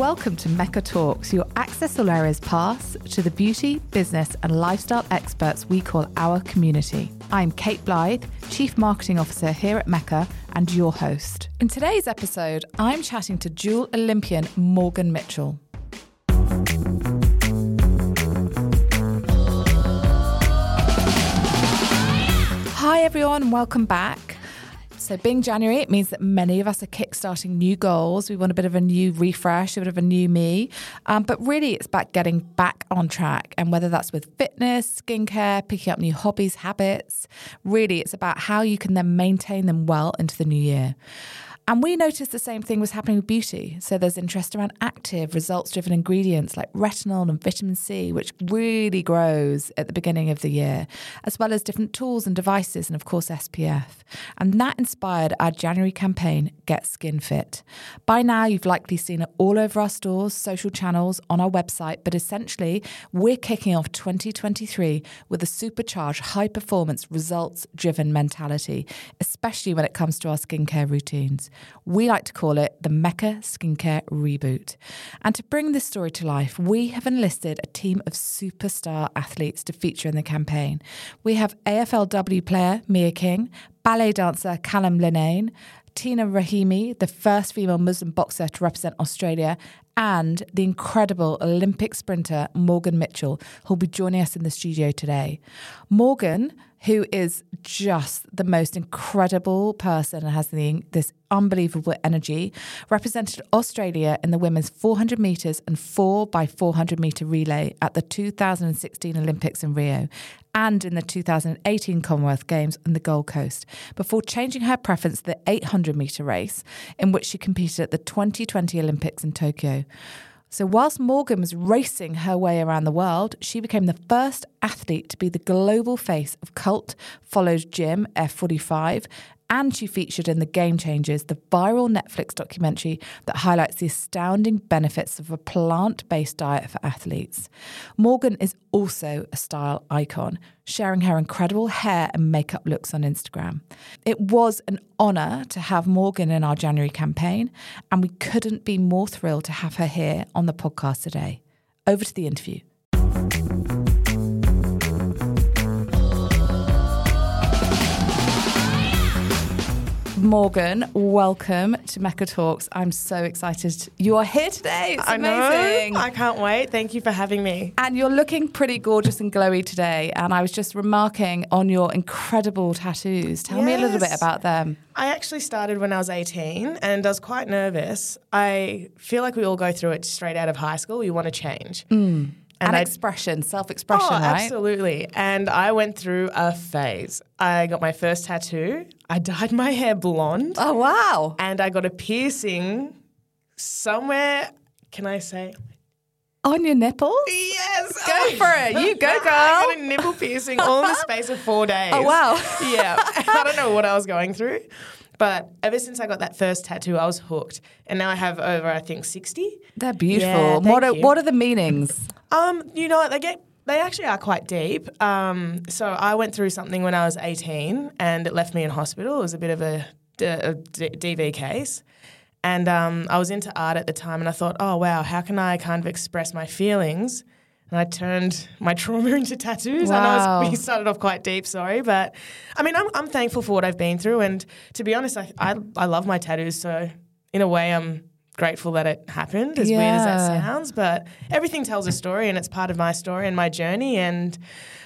Welcome to Mecca Talks, your Access All Areas pass to the beauty, business, and lifestyle experts we call our community. I'm Kate Blythe, Chief Marketing Officer here at Mecca, and your host. In today's episode, I'm chatting to dual Olympian Morgan Mitchell. Everyone, welcome back. So, being January, it means that many of us are kickstarting new goals. We want a bit of a new refresh, a bit of a new me. Um, but really, it's about getting back on track. And whether that's with fitness, skincare, picking up new hobbies, habits, really, it's about how you can then maintain them well into the new year. And we noticed the same thing was happening with beauty. So there's interest around active, results driven ingredients like retinol and vitamin C, which really grows at the beginning of the year, as well as different tools and devices, and of course, SPF. And that inspired our January campaign, Get Skin Fit. By now, you've likely seen it all over our stores, social channels, on our website, but essentially, we're kicking off 2023 with a supercharged, high performance, results driven mentality, especially when it comes to our skincare routines. We like to call it the Mecca Skincare Reboot. And to bring this story to life, we have enlisted a team of superstar athletes to feature in the campaign. We have AFLW player Mia King, ballet dancer Callum Linnane, Tina Rahimi, the first female Muslim boxer to represent Australia, and the incredible Olympic sprinter Morgan Mitchell, who'll be joining us in the studio today. Morgan, who is just the most incredible person and has the, this unbelievable energy, represented Australia in the women's 400 metres and 4 by 400 metre relay at the 2016 Olympics in Rio and in the 2018 Commonwealth Games on the Gold Coast, before changing her preference to the 800 metre race, in which she competed at the 2020 Olympics in Tokyo. So, whilst Morgan was racing her way around the world, she became the first athlete to be the global face of cult followed gym F45. And she featured in The Game Changers, the viral Netflix documentary that highlights the astounding benefits of a plant based diet for athletes. Morgan is also a style icon, sharing her incredible hair and makeup looks on Instagram. It was an honour to have Morgan in our January campaign, and we couldn't be more thrilled to have her here on the podcast today. Over to the interview. Morgan, welcome to Mecca Talks. I'm so excited you are here today. It's I amazing. know. I can't wait. Thank you for having me. And you're looking pretty gorgeous and glowy today. And I was just remarking on your incredible tattoos. Tell me a little bit about them. I actually started when I was 18 and I was quite nervous. I feel like we all go through it straight out of high school. We want to change. Mm. And, I- expression, self expression, Oh, right? absolutely. And I went through a phase. I got my first tattoo. I dyed my hair blonde. Oh, wow. And I got a piercing somewhere. Can I say? On your nipples? Yes. Go oh. for it. You go, girl. I got a nipple piercing all in the space of four days. Oh, wow. yeah. I don't know what I was going through. But ever since I got that first tattoo, I was hooked. And now I have over, I think, 60. They're beautiful. Yeah, what, are, you. what are the meanings? Um, you know? They get they actually are quite deep. Um, so I went through something when I was 18 and it left me in hospital. It was a bit of a, a d- DV case. And um, I was into art at the time and I thought, oh, wow, how can I kind of express my feelings? And I turned my trauma into tattoos. I know Wow. we started off quite deep, sorry. But I mean, I'm, I'm thankful for what I've been through. And to be honest, I, I, I love my tattoos. So in a way, I'm grateful that it happened, as weird as that sounds. But everything tells a story and it's part of my story and my journey. And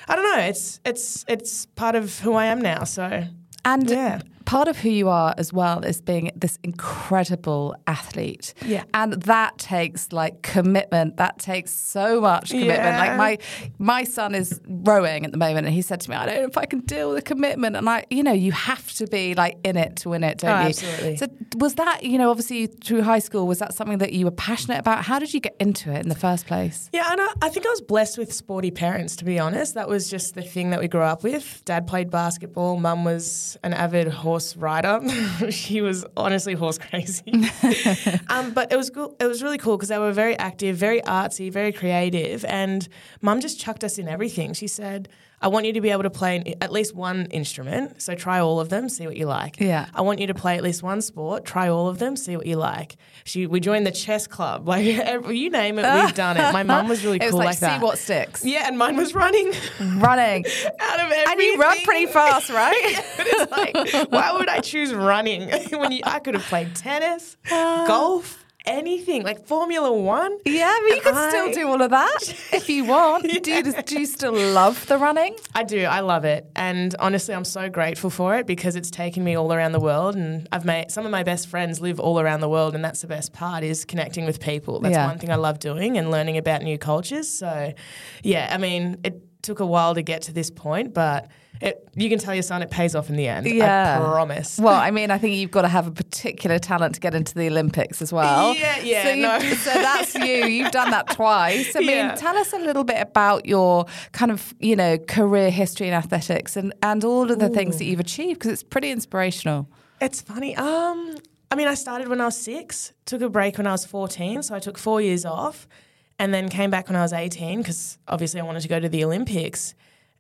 I don't know, it's, it's, it's part of who I am now. So And Yeah. Part of who you are as well is being this incredible athlete. Yeah. And that takes like commitment. That takes so much commitment. Yeah. Like my my son is rowing at the moment and he said to me, I don't know if I can deal with the commitment. And I, you know, you have to be like in it to win it, don't Oh, you? absolutely. So was that, you know, obviously through high school, was that something that you were passionate about? How did you get into it in the first place? Yeah, and I, I think I was blessed with sporty parents, to be honest. That was just the thing that we grew up with. Dad played basketball, mum was an avid horse horse rider. she was honestly horse crazy. um, but it was cool. It was really cool because they were very active, very artsy, very creative, and Mum just chucked us in everything. She said. I want you to be able to play an- at least one instrument. So try all of them, see what you like. Yeah. I want you to play at least one sport. Try all of them, see what you like. She, we joined the chess club. Like every, you name it, we've done it. My mum was really It was cool like, like, that. see what sticks. yeah, and mine was running Running. out of everything. And you run pretty fast, right? but it's like, why would I choose running when you, I could have played tennis, ah. golf, anything like Formula One? Yeah, but you can I- still do all of that if you want. Do you do you still love the running? I do. I love it, and honestly, I'm so grateful for it because it's taken me all around the world, and I've made some of my best friends live all around the world, and that's the best part is connecting with people. That's Yeah. one thing I love doing, and learning about new cultures. So, yeah, I mean, it took a while to get to this point, but it, you can tell your son it pays off in the end. Yeah. I promise. Well, I mean, I think you've got to have a particular talent to get into the Olympics as well. Yeah, yeah, So, you- no. so that's you. You've done that twice. I mean, Yeah. tell us a little bit about your kind of, you know, career history in athletics and, and all of the things that you've achieved because it's pretty inspirational. It's funny. Um, I mean, I started when I was six, took a break when I was 14, so I took four years off, and then came back when I was 18 because obviously I wanted to go to the Olympics.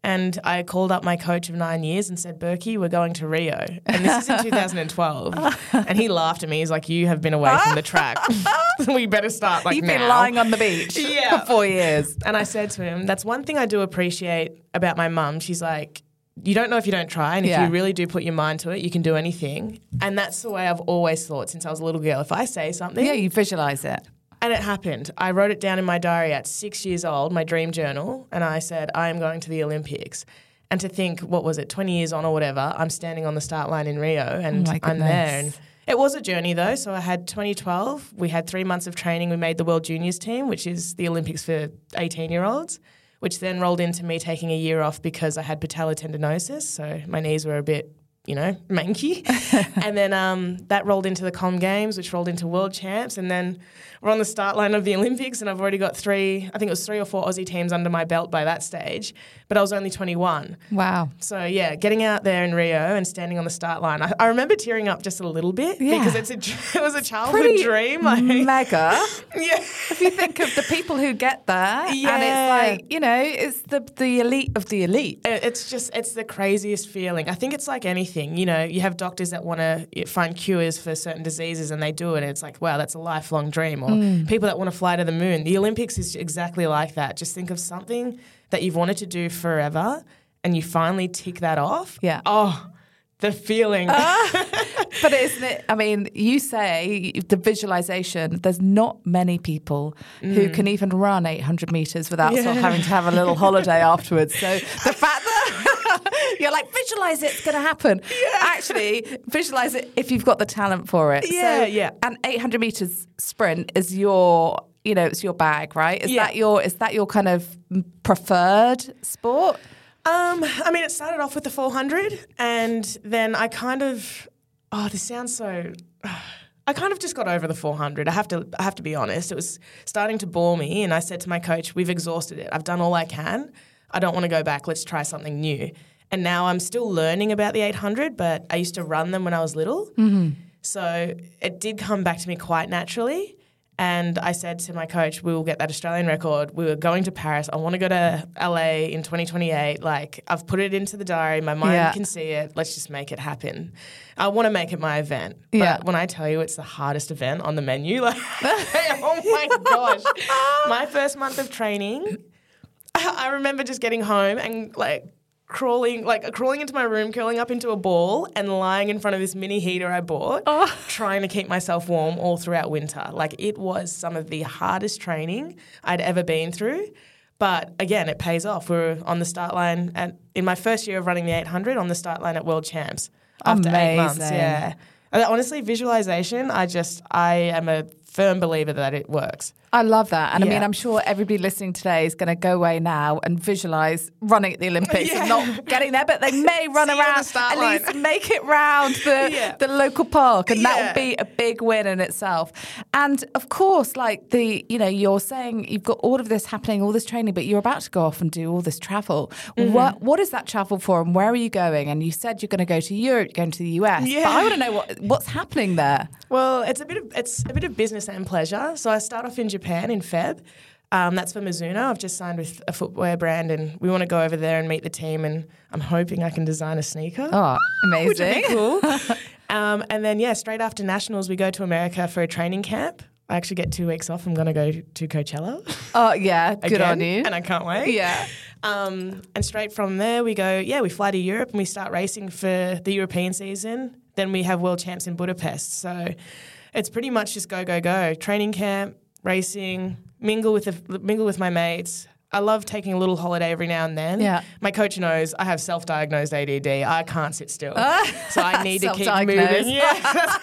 And I called up my coach of nine years and said, Berkey, we're going to Rio. And this is in 2012. and he laughed at me. He's like, You have been away from the track. we better start like You've now. been lying on the beach Yeah. for four years. And I said to him, that's one thing I do appreciate about my mum. She's like, you don't know if you don't try, and if Yeah. you really do put your mind to it, you can do anything. And that's the way I've always thought since I was a little girl. If I say something, Yeah, you visualize it. And it happened, I wrote it down in my diary at six years old, my dream journal, and I said, I am going to the Olympics. And to think, what was it, 20 years on or whatever, I'm standing on the start line in Rio oh and Oh I'm there. And it was a journey though. So I had 2012, we had three months of training. We made the World Juniors team, which is the Olympics for 18 year olds, which then rolled into me taking a year off because I had patellar tendinosis. So my knees were a bit, you know, manky. and then um, that rolled into the Com Games, which rolled into World Champs. And then we're on the start line of the Olympics, and I've already got three, I think it was three or four Aussie teams under my belt by that stage. But I was only 21. Wow. So yeah, getting out there in Rio and standing on the start line, I, I remember tearing up just a little bit Yeah. because it's a it was a childhood Pretty dream. Like, mega. yeah, if you think of the people who get there, and Yeah. it's like you know, it's the the elite of the elite. It- it's just it's the craziest feeling. I think it's like anything. You know, you have doctors that want to find cures for certain diseases, and they do it. And it's like, wow, that's a lifelong dream. Or Mm. people that want to fly to the moon. The Olympics is exactly like that. Just think of something that you've wanted to do forever, and you finally tick that off. Yeah. Oh, the feeling. But isn't it? I mean, you say the visualization. There's not many people who can even run 800 meters without sort of having to have a little holiday afterwards. So the fact that you're like visualize it, it's going to happen. Actually, visualize it if you've got the talent for it. Yeah, so, yeah. And 800 meters sprint is your. You know, it's your bag, right? Is Yeah. that your is that your kind of preferred sport? Um, I mean, it started off with the 400, and then I kind of, oh, this sounds so. I kind of just got over the 400. I have to, I have to be honest. It was starting to bore me, and I said to my coach, "We've exhausted it. I've done all I can. I don't want to go back. Let's try something new." And now I'm still learning about the 800, but I used to run them when I was little, mm-hmm. so it did come back to me quite naturally. And I said to my coach, we will get that Australian record. We were going to Paris. I want to go to LA in 2028. Like, I've put it into the diary. My mind Yeah. can see it. Let's just make it happen. I want to make it my event. But Yeah. when I tell you it's the hardest event on the menu, like, oh my gosh. My first month of training, I remember just getting home and like crawling like crawling into my room, curling up into a ball and lying in front of this mini heater I bought, oh. trying to keep myself warm all throughout winter. Like it was some of the hardest training I'd ever been through. But again, it pays off. We were on the start line at, in my first year of running the 800 on the start line at World Champs after eight months. Amazing. Yeah. And honestly, visualization, I just, I am a firm believer that it works. I love that. And I mean, I'm sure everybody listening today is going to go away now and visualize running at the Olympics and not getting there, but they may run See the around, at line. least make it round the, Yeah. the local park. And that Yeah. would be a big win in itself. And of course, like the, you know, you're saying you've got all of this happening, all this training, but you're about to go off and do all this travel. Mm-hmm. What What is that travel for and where are you going? And you said you're going to go to Europe, you're going to the US. But Yeah. I want to know what, what's happening there. Well, it's a bit of it's a bit of business and pleasure. So I start off in Japan in Feb. Um, that's for Mizuno. I've just signed with a footwear brand, and we want to go over there and meet the team. And I'm hoping I can design a sneaker. Oh, which would amazing. be cool. um, and then yeah, straight after nationals, we go to America for a training camp. I actually get two weeks off. I'm going to go to Coachella. Oh, yeah. Good again, on you. And I can't wait. Yeah. Um, and straight from there, we go, yeah, we fly to Europe and we start racing for the European season. Then we have world champs in Budapest. So it's pretty much just go, go, go. Training camp, racing, mingle with the, mingle with my mates. I love taking a little holiday every now and then. Yeah. My coach knows I have self-diagnosed ADD. I can't sit still, ah. so I need to keep moving. Yeah.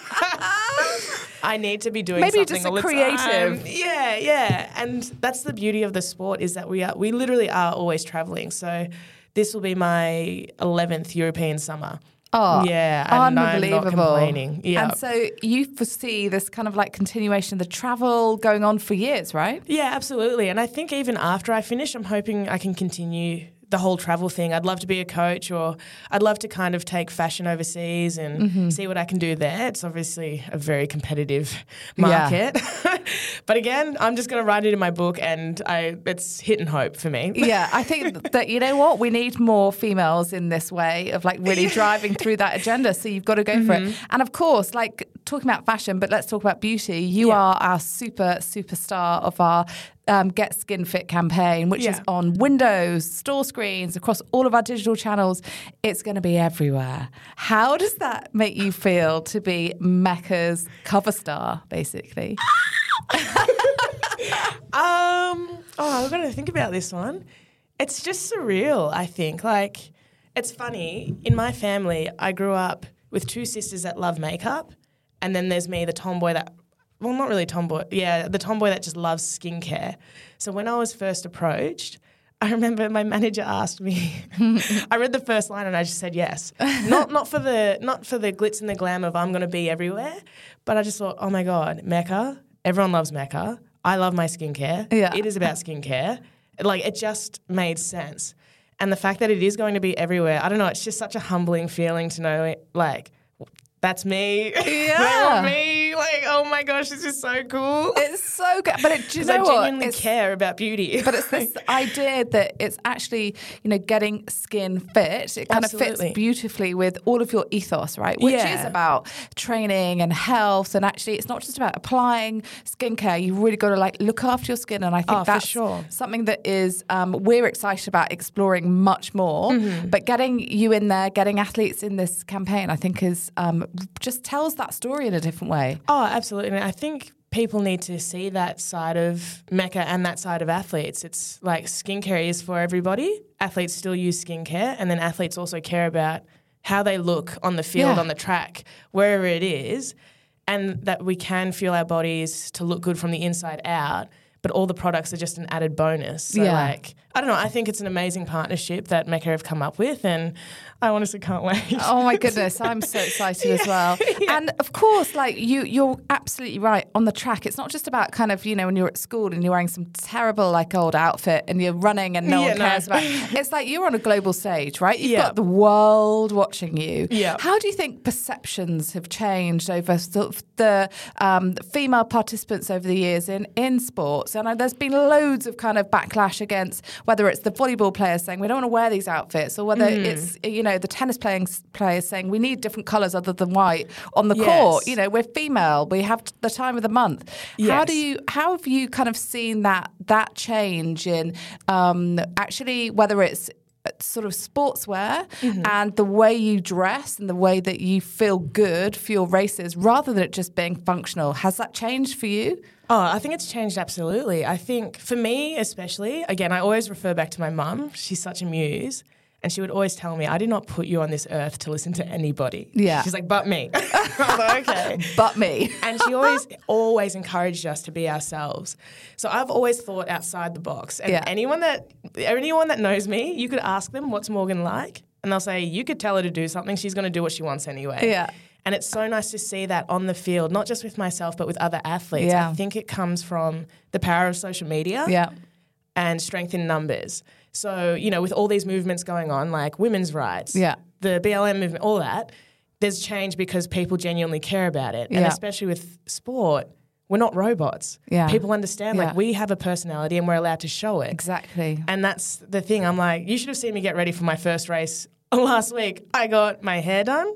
I need to be doing Maybe something just a creative. time. Yeah, yeah, and that's the beauty of the sport is that we are we literally are always traveling. So this will be my eleventh European summer. Oh, yeah, unbelievable. Yeah, And so you foresee this kind of like continuation of the travel going on for years, right? Yeah, absolutely. And I think even after I finish, I'm hoping I can continue the whole travel thing. I'd love to be a coach or I'd love to kind of take fashion overseas and Mm-hmm. see what I can do there. It's obviously a very competitive Yeah. market. but again, I'm just going to write it in my book and I it's hit and hope for me. Yeah, I think that you know what we need more females in this way of like really driving through that agenda. So you've got to go for it. And of course, like talking about fashion, but let's talk about beauty. You Yeah. are our super superstar of our um, Get Skin Fit campaign, which is on windows, store screens, across all of our digital channels. It's going to be everywhere. How does that make you feel to be Mecca's cover star, basically? Um, oh, I've got to think about this one. It's just surreal, I think. Like, it's funny. In my family, I grew up with two sisters that love makeup, and then there's me, the tomboy that, well, not really tomboy, yeah, the tomboy that just loves skincare. So when I was first approached, I remember my manager asked me. I read the first line and I just said yes. Not not for the not for the glitz and the glam of I'm going to be everywhere, but I just thought, oh my god, Mecca. Everyone loves Mecca. I love my skincare. Yeah. It is about skincare. Like it just made sense. And the fact that it is going to be everywhere, I don't know, it's just such a humbling feeling to know it, like that's me. Yeah. want Like, oh my gosh, this is so cool. It's so good, but it, do you know I genuinely care about beauty. But it's this idea that it's actually, you know, getting skin fit. It kind of fits beautifully with all of your ethos, right? Which is about training and health. And actually, it's not just about applying skincare. You've really got to like look after your skin. And I think Oh, that's sure. something that is um, we're excited about exploring much more. Mm-hmm. But getting you in there, getting athletes in this campaign, I think is um, just tells that story in a different way. Oh, absolutely. I think people need to see that side of Mecca and that side of athletes. It's like skincare is for everybody. Athletes still use skincare, and then athletes also care about how they look on the field, Yeah. on the track, wherever it is, and that we can feel our bodies to look good from the inside out. But all the products are just an added bonus. So, Yeah. like, I don't know. I think it's an amazing partnership that Mecca have come up with, and I honestly can't wait. Oh my goodness, I'm so excited as well. And of course, like you, you're absolutely right on the track. It's not just about kind of you know when you're at school and you're wearing some terrible like old outfit and you're running and no Yeah, one no. cares about. It's like you're on a global stage, right? You've Yeah. got the world watching you. Yeah. How do you think perceptions have changed over sort of the um, female participants over the years in in sports? And uh, there's been loads of kind of backlash against whether it's the volleyball players saying we don't want to wear these outfits, or whether Mm. it's you know the tennis playing players saying we need different colours other than white on the Yes. court. You know, we're female. We have the time of the month. How do you? How have you kind of seen that that change in um, actually whether it's uh, sort of sportswear Mm-hmm. and the way you dress and the way that you feel good for your races rather than it just being functional. Has that changed for you? Oh, I think it's changed absolutely. I think for me, especially, again, I always refer back to my mum. She's such a muse. And she would always tell me, I did not put you on this earth to listen to anybody. Yeah. She's like, but me. Like, okay. But me. And she always, always encouraged us to be ourselves. So I've always thought outside the box. And Yeah. anyone that anyone that knows me, you could ask them, what's Morgan like? And they'll say, you could tell her to do something. She's going to do what she wants anyway. Yeah. And it's so nice to see that on the field, not just with myself, but with other athletes. Yeah. I think it comes from the power of social media Yeah. and strength in numbers. So, you know, with all these movements going on, like women's rights, Yeah. the BLM movement, all that, there's change because people genuinely care about it. And Yeah. especially with sport, we're not robots. Yeah. People understand, Yeah. like, we have a personality and we're allowed to show it. Exactly. And that's the thing. I'm like, you should have seen me get ready for my first race last week. I got my hair done,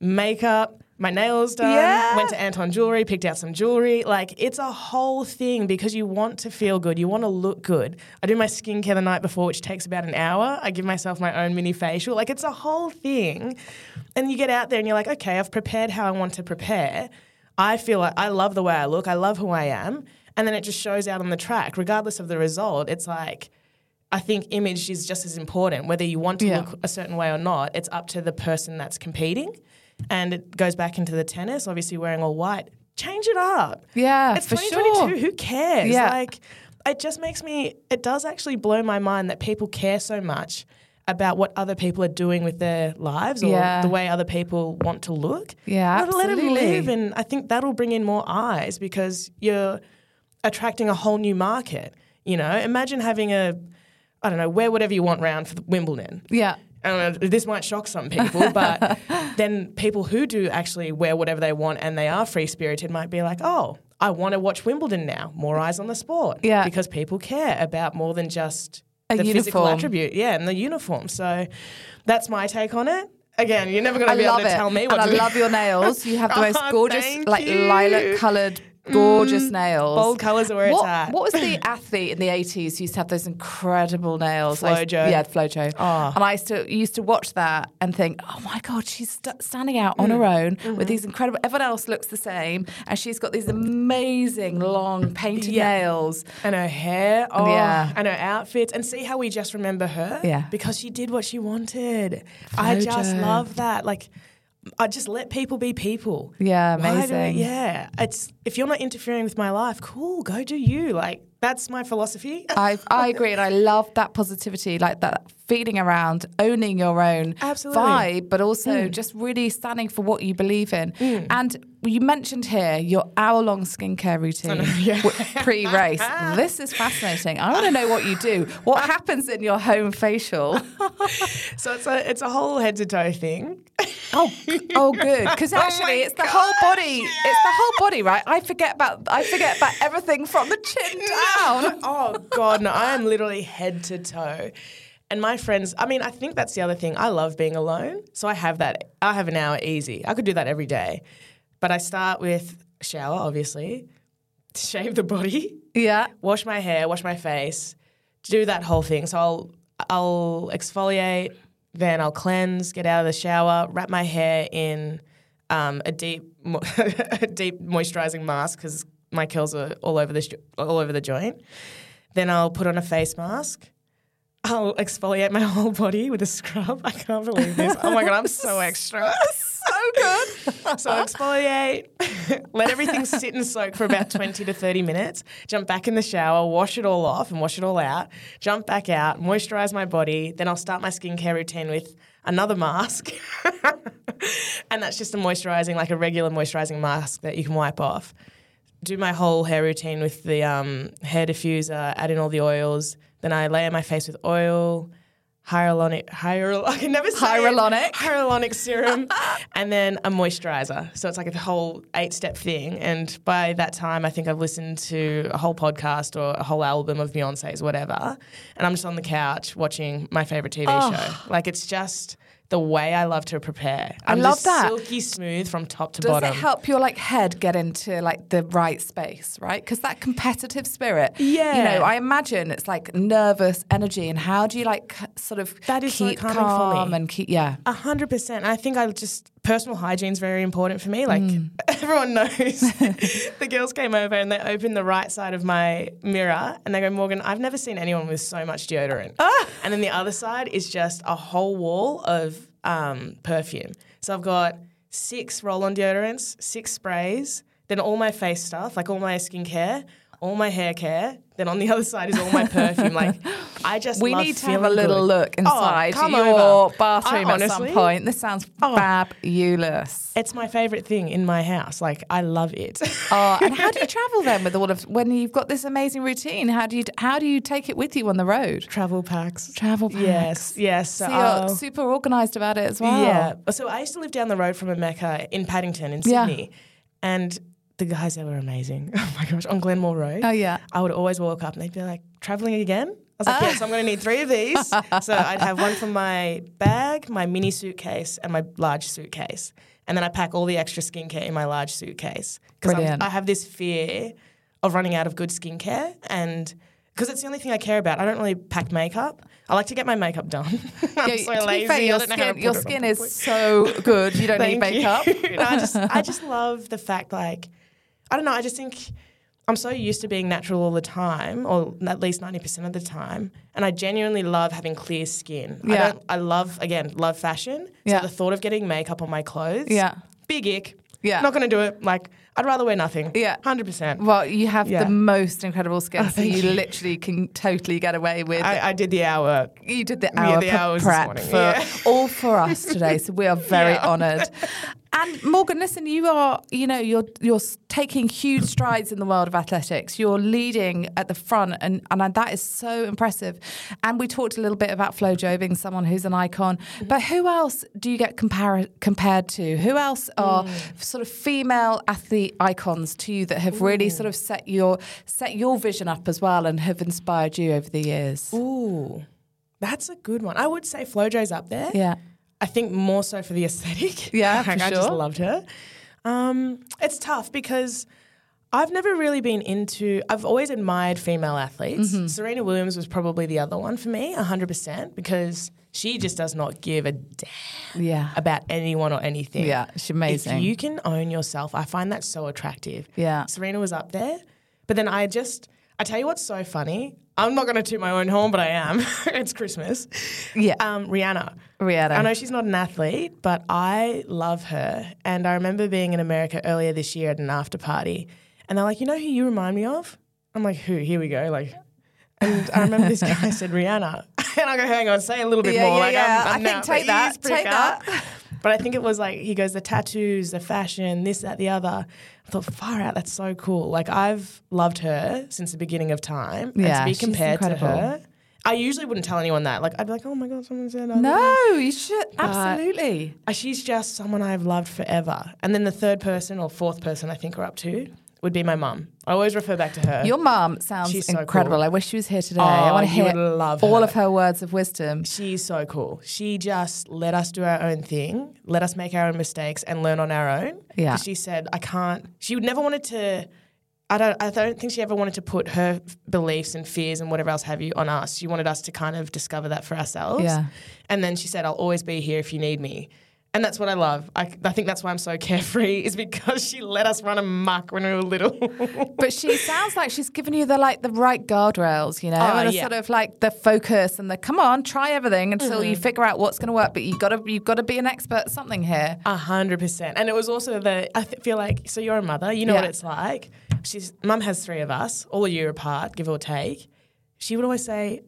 makeup, my nails done, Yeah. went to Anton Jewelry, picked out some jewelry. Like, it's a whole thing because you want to feel good. You want to look good. I do my skincare the night before, which takes about an hour. I give myself my own mini facial. Like, it's a whole thing. And you get out there and you're like, okay, I've prepared how I want to prepare. I feel like I love the way I look. I love who I am. And then it just shows out on the track, regardless of the result. It's like, I think image is just as important. Whether you want to Yeah. look a certain way or not, it's up to the person that's competing. And it goes back into the tennis, obviously wearing all white. Change it up. Yeah, It's for 2022. sure. Who cares? Yeah. Like, it just makes me, it does actually blow my mind that people care so much about what other people are doing with their lives or Yeah. the way other people want to look. Yeah, Let- Let them live. And I think that'll bring in more eyes because you're attracting a whole new market. You know, imagine having a, I don't know, wear whatever you want round for Wimbledon. Yeah. I this might shock some people, but then people who do actually wear whatever they want and they are free spirited might be like, oh, I want to watch Wimbledon now. More eyes on the sport. Yeah. Because people care about more than just A the physical attribute. Yeah, and the uniform. So that's my take on it. Again, you're never going to be able to it. tell me what and to I do. love your nails. You have the most Oh, gorgeous, thank like. Lilac coloured, gorgeous nails. Bold colours are where what, it's at. What was the athlete in the eighties who used to have those incredible nails? Flojo. yeah, Flojo. Oh. And I used to used to watch that and think, oh my god, she's st- standing out on Mm. her own Mm-hmm. with these incredible. Everyone else looks the same, and she's got these amazing long painted Yeah. nails. and her hair, oh, Yeah. and her outfits, and see how we just remember her, Yeah. because she did what she wanted. I just love that. Like, I just let people be people. Yeah, do we- amazing. yeah, it's if you're not interfering with my life, cool, go do you. Like, that's my philosophy. I I agree, and I love that positivity, like that feeling around owning your own Absolutely. vibe, but also mm. just really standing for what you believe in. Mm. And you mentioned here your hour-long skincare routine w- pre-race. this is fascinating. I want to know what you do. What happens in your home facial? so it's a it's a whole head to toe thing. Oh, oh, good. Because oh actually, my it's the whole body. It's the whole body, right? I forget about I forget about everything from the chin down. oh God, no! I am literally head to toe. And my friends, I mean, I think that's the other thing. I love being alone, so I have that. I have an hour easy. I could do that every day, but I start with shower, obviously, shave the body, Yeah. wash my hair, wash my face, do that whole thing. So I'll I'll exfoliate, then I'll cleanse, get out of the shower, wrap my hair in um, a deep mo- a deep moisturizing mask because my curls are all over the sh- all over the joint. Then I'll put on a face mask. I'll exfoliate my whole body with a scrub. I can't believe this. Oh my god, I'm so extra. So good. So exfoliate, let everything sit and soak for about 20 to 30 minutes, jump back in the shower, wash it all off and wash it all out, jump back out, moisturize my body. Then I'll start my skincare routine with another mask. and that's just a moisturizing, like a regular moisturizing mask that you can wipe off. Do my whole hair routine with the um, hair diffuser, add in all the oils. Then I layer my face with oil, hyaluronic, hyal, I can never say it. Hyaluronic. hyaluronic serum, and then a moisturizer. So it's like a whole eight step thing. And by that time, I think I've listened to a whole podcast or a whole album of Beyonce's, whatever. And I'm just on the couch watching my favorite TV Oh. show. Like it's just the way I love to prepare. I I'm love just that. Silky smooth from top to Does bottom. Does it help your like head get into like the right space, right? Because that competitive spirit, Yeah. You know, I imagine it's like nervous energy, and how do you like sort of That is so keep for calm and keep yeah, A hundred percent. I think I just personal hygiene is very important for me. Like Mm. everyone knows, the girls came over and they opened the right side of my mirror and they go, Morgan, I've never seen anyone with so much deodorant. Ah. And then the other side is just a whole wall of um, perfume. So I've got six roll-on deodorants, six sprays, then all my face stuff, like all my skincare, all my hair care. Then on the other side is all my perfume. Like I just We need to have a little good. look oh, inside oh, your over. bathroom I at some point. This sounds Oh. fabulous. It's my favorite thing in my house. Like I love it. Oh, and how do you travel then with all of when you've got this amazing routine? How do you how do you take it with you on the road? Travel packs. Travel packs. Yes, yes. So, So you're I'll- super organized about it as well. Yeah. So I used to live down the road from a Mecca in Paddington in Yeah. Sydney, and the guys there were amazing. Oh my gosh, on Glenmore Road. Oh, yeah. I would always walk up and they'd be like, "Traveling again?" I was like, ah. "Yes, I'm going to need three of these." so I'd have one for my bag, my mini suitcase, and my large suitcase, and then I pack all the extra skincare in my large suitcase because I have this fear of running out of good skincare and. Because it's the only thing I care about. I don't really pack makeup. I like to get my makeup done. I'm Yeah, so lazy. fair, your don't know how to skin, your put it on skin is so good. You don't need you. makeup. No, I just I just love the fact like I don't know, I just think I'm so used to being natural all the time, or at least ninety percent of the time, and I genuinely love having clear skin. I Yeah. don't I love again, love fashion. Yeah. The thought of getting makeup on my clothes, Yeah. Big ick. Yeah. Not gonna do it. Like I'd rather wear nothing. Yeah. Hundred percent. Well, you have Yeah. the most incredible skin, oh, so you you. literally can totally get away with. I, I did the hour. you did the Yeah, hour the hours this prep morning, for yeah. all for us today, so we are very Yeah. honoured. And Morgan, listen, you are, you know, you're you're taking huge strides in the world of athletics. You're leading at the front, and and that is so impressive. And we talked a little bit about Flo Jo being someone who's an icon, but who else do you get compar- compared to? Who else are mm. sort of female athlete icons to you that have really sort of set your set your vision up as well and have inspired you over the years? Ooh. That's a good one. I would say Flo Jo's up there. Yeah. I think more so for the aesthetic. Yeah, Like, for I just loved her. Um, it's tough because I've never really been into. I've always admired female athletes. Mm-hmm. Serena Williams was probably the other one for me, hundred percent, because she just does not give a damn Yeah. about anyone or anything. Yeah, she's amazing. If you can own yourself, I find that so attractive. Yeah. Serena was up there, but then I just. I tell you what's so funny. I'm not going to toot my own horn, but I am. it's Christmas. Yeah. Um, Rihanna. Rihanna. I know she's not an athlete, but I love her. And I remember being in America earlier this year at an after party, and they're like, "You know who you remind me of?" I'm like, "Who?" Here we go. Like, and I remember this guy said Rihanna, and I go, "Hang on, say a little bit Yeah, more." yeah, like, yeah. I'm, I'm I think take that, take up. that. But I think it was like he goes the tattoos, the fashion, this, that, the other. I thought, far out, that's so cool. Like I've loved her since the beginning of time, Yeah, and to be compared to her. I usually wouldn't tell anyone that. Like I'd be like, "Oh my god, someone said I no, you should absolutely. Uh, She's just someone I've loved forever. And then the third person or fourth person I think we're up to would be my mum. I always refer back to her. Your mum sounds She's so incredible. cool. I wish she was here today. I Oh, want to hear all her. of her words of wisdom. She's so cool. She just let us do our own thing, let us make our own mistakes and learn on our own. Yeah. She said, I can't, she would never wanted to. I don't, I don't think she ever wanted to put her beliefs and fears and whatever else have you on us. She wanted us to kind of discover that for ourselves. Yeah. And then she said, I'll always be here if you need me. And that's what I love. I, I think that's why I'm so carefree, is because she let us run amok when we were little. But she sounds like she's given you the like the right guardrails, you know, Oh, and a yeah. sort of like the focus and the come on, try everything until you Mm-hmm. figure out what's going to work. But you got to you've got to be an expert at something here. A hundred percent. And it was also the I th- feel like so you're a mother, you know what it's like. She's mum has three of us, all a year apart, give or take. She would always say,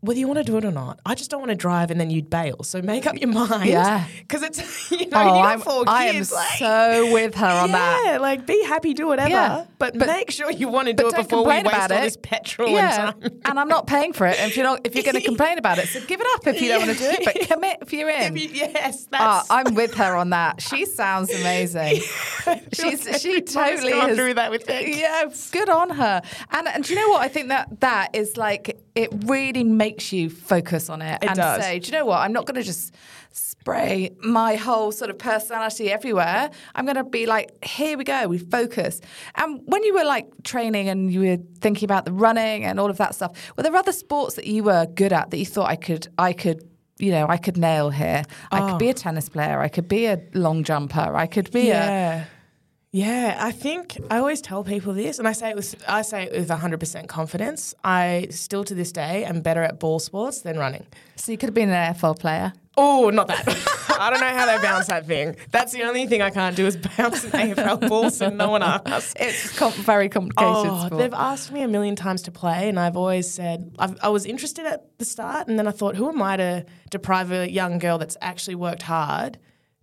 whether you want to do it or not, I just don't want to drive and then you'd bail. So make up your mind. Yeah. Because it's you know, oh, you I'm, four I am like, so with her on that. yeah, like be happy, do whatever. Yeah. But, But- make sure you want to do it before we waste about all it. this petrol yeah, and time. and I'm not paying for it. If you're not, if you're going to complain about it, so give it up if you don't want to do it. But commit if you're in. If you- yes, Ah, that's I'm with her on that. She sounds amazing. She's she Every mum's totally has, through that with Vic. Yeah, good on her. And and do you know what? I think that that is like it really makes you focus on it, It and does. say, do you know what? I'm not going to just spray my whole sort of personality everywhere. I'm going to be like, here we go. We focus. And when you were like training and you were thinking about the running and all of that stuff, were there other sports that you were good at that you thought I could I could you know, I could nail here. I Oh. could be oh. a tennis player. I could be a long jumper. I could be a Yeah. I think I always tell people this, and I say it with I say it with hundred percent confidence. I still to this day am better at ball sports than running. So you could have been an AFL player. Oh, not that. I don't know how they bounce that thing. That's the only thing I can't do is bounce an AFL ball, so no one asks. It's com- very complicated. Oh, sport. they've asked me a million times to play, and I've always said I've, I was interested at the start, and then I thought, who am I to deprive a young girl that's actually worked hard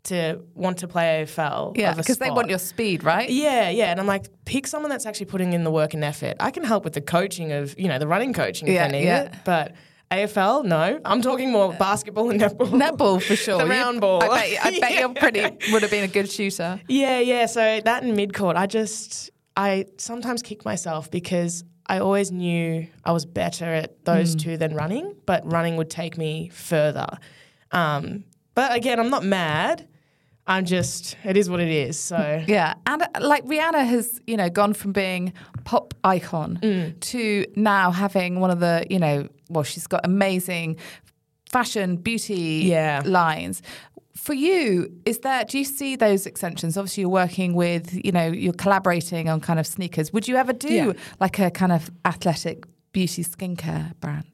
to want to play AFL? yeah, because they want your speed, right? Yeah, yeah, and I'm like, pick someone that's actually putting in the work and effort. I can help with the coaching of, you know, the running coaching Yeah, if I need yeah. it, but AFL, no. I'm talking more basketball and netball. Netball for sure. The round ball. I bet, I bet you're pretty would have been a good shooter. Yeah, yeah. So that in mid court, I just I sometimes kick myself because I always knew I was better at those two than running, but running would take me further. Um, but again, I'm not mad. I'm just it is what it is. So Yeah, and uh, like Rihanna has, you know, gone from being pop icon Mm. to now having one of the, you know, well, she's got amazing fashion, beauty Yeah. lines. For you, is there? Do you see those extensions? Obviously, you're working with, you know, you're collaborating on kind of sneakers. Would you ever do Yeah. like a kind of athletic beauty skincare brand?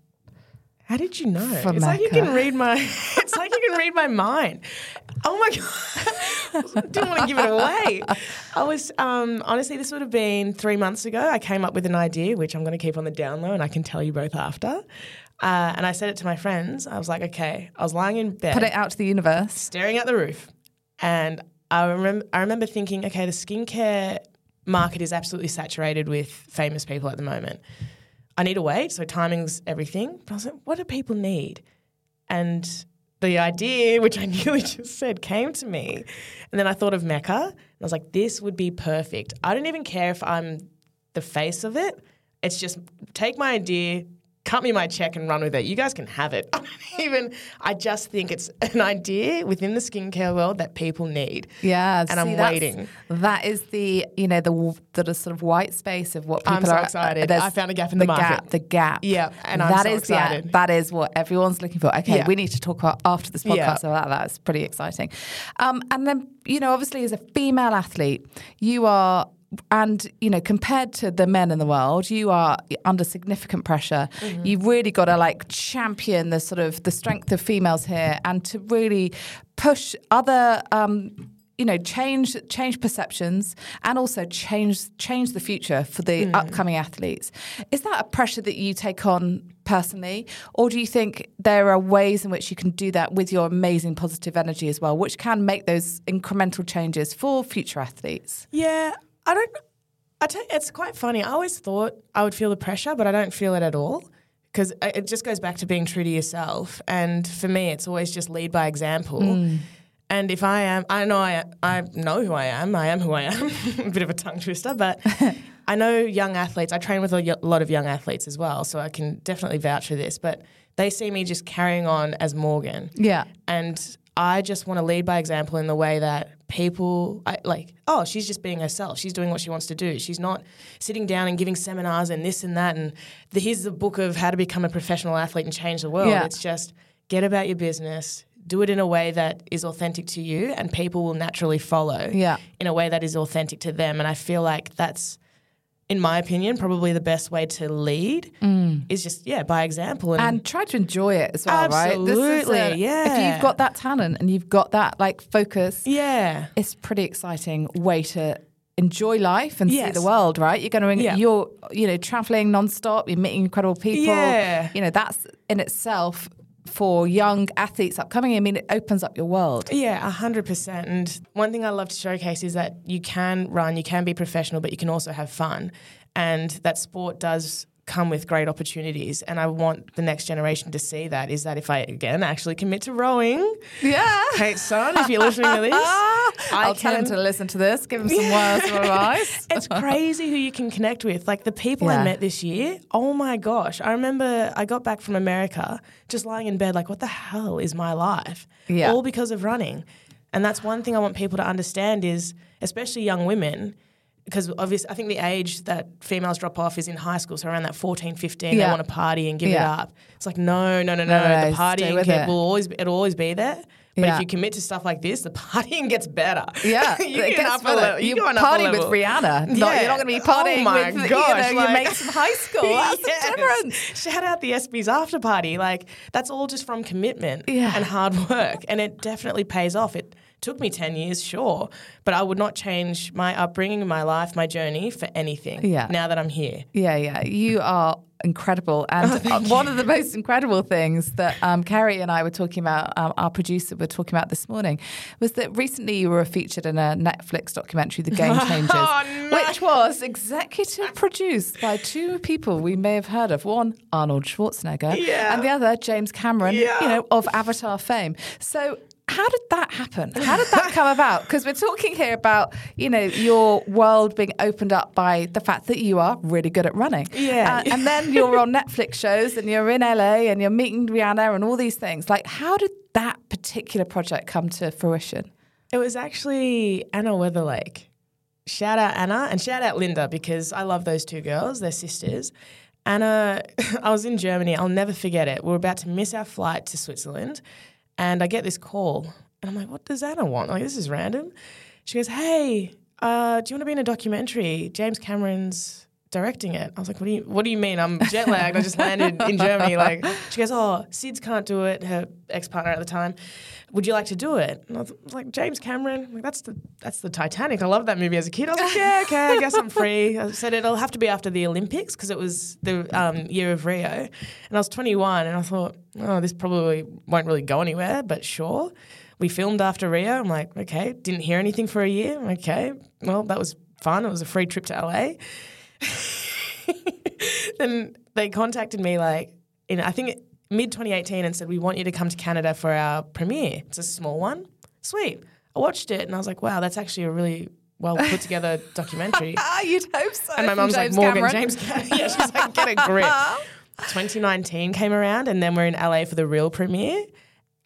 How did you know? It's like you can read my. It's like you can read my mind. Oh my god! Didn't want to give it away. I was um, honestly, this would have been three months ago. I came up with an idea, which I'm going to keep on the down low, and I can tell you both after. Uh, and I said it to my friends. I was like, okay. I was lying in bed, Put it out to the universe. staring at the roof, and I remember. I remember thinking, okay, the skincare market is absolutely saturated with famous people at the moment. I need to wait, so timing's everything. But I was like, what do people need? And the idea, which I nearly just said, came to me. And then I thought of Mecca, and I was like, this would be perfect. I don't even care if I'm the face of it. It's just take my idea, cut me my check, and run with it. You guys can have it. I don't even, I just think it's an idea within the skincare world that people need. Yeah, And I'm that's- waiting. That is the you know the the sort of white space of what people I'm so are excited. I found a gap in the market. Gap, the gap. Yeah, and I'm That so is the- excited. that is what everyone's looking for. Okay, Yeah. we need to talk about after this podcast Yeah. about that. That's pretty exciting. Um, and then you know, obviously, as a female athlete, you are. And you know, compared to the men in the world, you are under significant pressure. Mm-hmm. You've really got to like champion the sort of the strength of females here, and to really push other um, you know change change perceptions and also change change the future for the Hmm. upcoming athletes is that a pressure that you take on personally or do you think there are ways in which you can do that with your amazing positive energy as well which can make those incremental changes for future athletes Yeah, I don't. I tell you, it's quite funny. I always thought I would feel the pressure, but I don't feel it at all because it just goes back to being true to yourself. And for me, it's always just lead by example. Hmm. And if I am, I know I, I know who I am. I am who I am. a bit of a tongue twister, but I know young athletes. I train with a lot of young athletes as well, so I can definitely vouch for this. But they see me just carrying on as Morgan. yeah And I just want to lead by example in the way that people I, like, oh, she's just being herself. She's doing what she wants to do. She's not sitting down and giving seminars and this and that. And the, here's the book of how to become a professional athlete and change the world. Yeah. It's just get about your business. Do it in a way that is authentic to you, and people will naturally follow. Yeah. in a way that is authentic to them. And I feel like that's, in my opinion, probably the best way to lead mm. is just yeah by example and, and try to enjoy it as well right a- uh, Absolutely, yeah. if you've got that talent and you've got that like focus yeah. it's pretty exciting way to enjoy life and see the world, right? You're going to, Yeah. you're, you know, traveling nonstop. You're meeting incredible people. Yeah. You know, that's in itself for young athletes upcoming. I mean, it opens up your world. Yeah, a hundred percent. And one thing I love to showcase is that you can run, you can be professional, but you can also have fun, and that sport does come with great opportunities. And I want the next generation to see that. Is that if I again actually commit to rowing, Yeah. Kate son, if you're listening to this, I I'll tell him to listen to this. Give him some words of advice. it's crazy who you can connect with. Like the people Yeah. I met this year, oh my gosh. I remember I got back from America just lying in bed, like, what the hell is my life? Yeah. All because of running. And that's one thing I want people to understand is, especially young women, because obviously I think the age that females drop off is in high school, so around that 14, 15, Yeah. they want to party and give Yeah. it up. It's like no, no, no, no, No, no, the partying it. will always it'll always be there. But Yeah. if you commit to stuff like this, the partying gets better. Yeah, you it get gets up a better. level. You an party with. Rihanna. Not, Yeah. You're not going to be Oh partying my with gosh, you know, your mates from high school. That's Yes. the difference. Shout out the SB's after party. Like that's all just from commitment Yeah. and hard work, and it definitely pays off. It took me ten years, sure, but I would not change my upbringing, my life, my journey for anything. Yeah. Now that I'm here. Yeah, yeah. You are incredible. And uh, one of the most incredible things that um, Carrie and I were talking about, um, our producer were talking about this morning, was that recently you were featured in a Netflix documentary, The Game Changers, Oh, no. which was executive produced by two people we may have heard of. One, Arnold Schwarzenegger, Yeah. and the other, James Cameron, Yeah. you know, of Avatar fame. So how did that happen? How did that come about? Because we're talking here about, you know, your world being opened up by the fact that you are really good at running. Yeah. Uh, and then you're on Netflix shows and you're in LA and you're meeting Rihanna and all these things. Like, how did that particular project come to fruition? It was actually Anna Weatherlake. Shout out Anna and shout out Linda because I love those two girls. They're sisters. Anna, I was in Germany. I'll never forget it. We were about to miss our flight to Switzerland, and I get this call, and I'm like, "What does Anna want? Like, this is random." She goes, "Hey, uh, do you want to be in a documentary? James Cameron's directing it." I was like, "What do you What do you mean? I'm jet lagged. I just landed in Germany." Like, she goes, "Oh, Sids can't do it. Her ex partner at the time. Would you like to do it?" And I was like, "James Cameron, like that's the that's the Titanic. I loved that movie as a kid." I was like, "Yeah, okay, I guess I'm free." I said it'll have to be after the Olympics because it was the um, year of Rio, and I was 21, and I thought, "Oh, this probably won't really go anywhere," but sure. We filmed after Rio. I'm like, okay. Didn't hear anything for a year. Okay. Well, that was fun. It was a free trip to LA. then they contacted me like in I think mid 2018 and said we want you to come to Canada for our premiere. It's a small one. Sweet. I watched it and I was like, wow, that's actually a really well put together documentary. Ah, you'd hope so. And my mum's like, Morgan, Cameron." James Cameron. yeah, she's like, get a grip. 2019 came around and then we're in LA for the real premiere.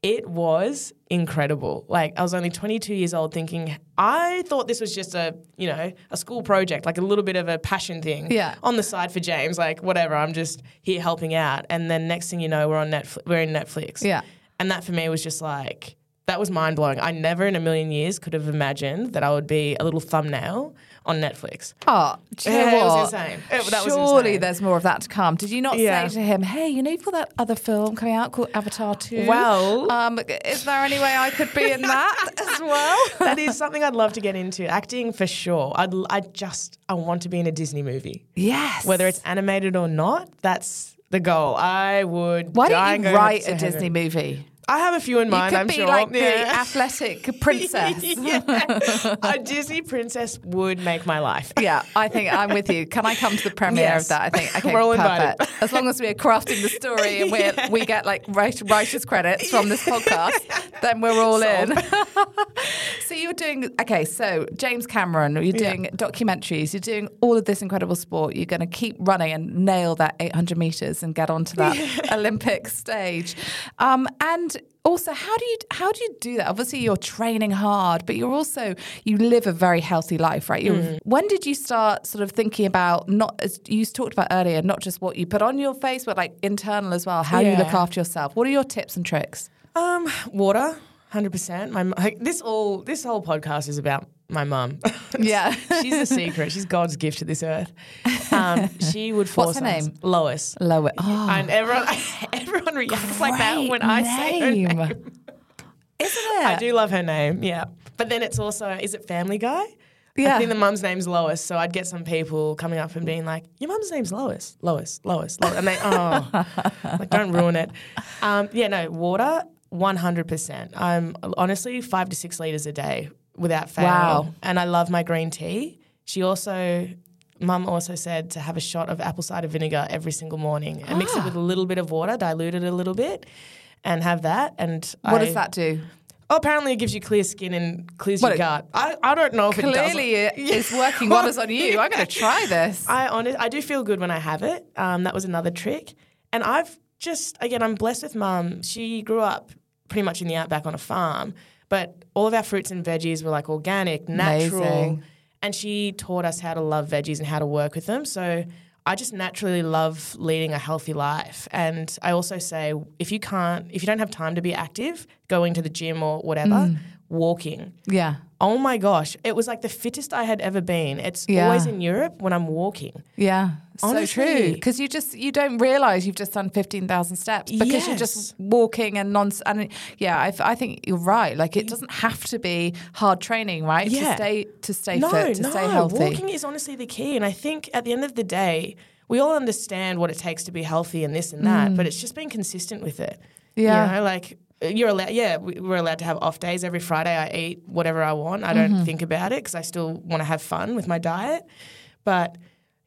It was incredible. Like I was only 22 years old thinking I thought this was just a, you know, a school project, like a little bit of a passion thing Yeah. on the side for James, like whatever, I'm just here helping out. And then next thing you know, we're on Netflix, we're in Netflix. Yeah. And that for me was just like that was mind blowing. I never in a million years could have imagined that I would be a little thumbnail on Netflix. Oh, do you know Yeah, it was insane. It- that was Surely insane. there's more of that to come. Did you not Yeah. say to him, "Hey, you know, you've got that other film coming out called Avatar 2? Well- um, is there any way I could be in that as well?" that is something I'd love to get into. Acting for sure. I'd I just I want to be in a Disney movie. yes. Whether it's animated or not, that's the goal. I would why don't you write a heaven. Disney movie? I have a few in You mind, could I'm be sure. like the athletic princess. Yeah. A Disney princess would make my life. Yeah, I think I'm with you. Can I come to the premiere Yes. of that? I think okay, We're all invited. perfect. As long as we're crafting the story and we we get like write- writers credits from this podcast, then we're all in. So you're doing okay. So James Cameron, you're Yeah. doing documentaries. You're doing all of this incredible sport. You're going to keep running and nail that 800 meters and get onto that Olympic stage. Um, and also, how do you how do you do that? Obviously, you're training hard, but you're also you live a very healthy life, right? Mm. When did you start sort of thinking about not as you talked about earlier, not just what you put on your face, but like internal as well, how you look after yourself? What are your tips and tricks? Um, water, hundred percent. My like, this all this whole podcast is about my mum. Yeah. she's the secret. She's God's gift to this earth. Um, she would force What's her us- name? Lois. Lower. Oh, And everyone, everyone reacts like that when I say her name. name. Isn't it? I do love her name, yeah. But then it's also, is it Family Guy? Yeah. I think the mum's name's Lois, so I'd get some people coming up and being like, "Your mum's name's Lois, Lois, Lois," Lois. and they, oh, like don't ruin it. Um, yeah, no, water, one hundred percent. I'm honestly five to six liters a day without fail, Wow. and I love my green tea. She also, mum also said to have a shot of apple cider vinegar every single morning and mix it Ah. with a little bit of water, dilute it a little bit, and have that. And what I- does that do? Oh, apparently it gives you clear skin and clears Well, your gut. I, I don't know if it Clearly, does. it is working wonders on you. I'm going to try this. I honest, I do feel good when I have it. Um, that was another trick. And I've just again, I'm blessed with mum. She grew up pretty much in the outback on a farm, but all of our fruits and veggies were like organic, natural. Amazing. and she taught us how to love veggies and how to work with them. So I just naturally love leading a healthy life. And I also say if you can't, if you don't have time to be active, going to the gym or whatever, Mm. Walking. Yeah. Oh my gosh, it was like the fittest I had ever been. It's Yeah. always in Europe when I'm walking. Yeah, so true. Because you just you don't realize you've just done fifteen thousand steps because you're just walking and non. And yeah, I, I think you're right. Like it doesn't have to be hard training, right? Yeah. To stay to stay no, fit, to no, stay healthy. walking is honestly the key. And I think at the end of the day, we all understand what it takes to be healthy and this and that, but it's just being consistent with it. Mm. Yeah. You know, like you're allowed, yeah, we- we're allowed to have off days. Every Friday I eat whatever I want. I don't Mm-hmm. think about it because I still want to have fun with my diet. But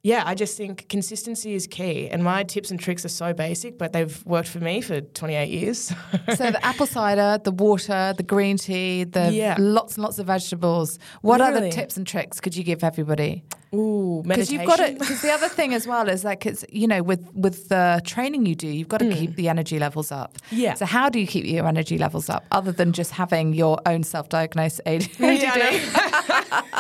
yeah, I just think consistency is key. And my tips and tricks are so basic, but they've worked for me for 28 years. So the apple cider, the water, the green tea, the Yeah. lots and lots of vegetables. What other Literally. tips and tricks could you give everybody? Ooh, Because you've got it. Because the other thing as well is like it's you know with with the training you do, you've got to keep the energy levels up. Mm. Yeah. So how do you keep your energy levels up other than just having your own self-diagnosed ADHD? Yeah,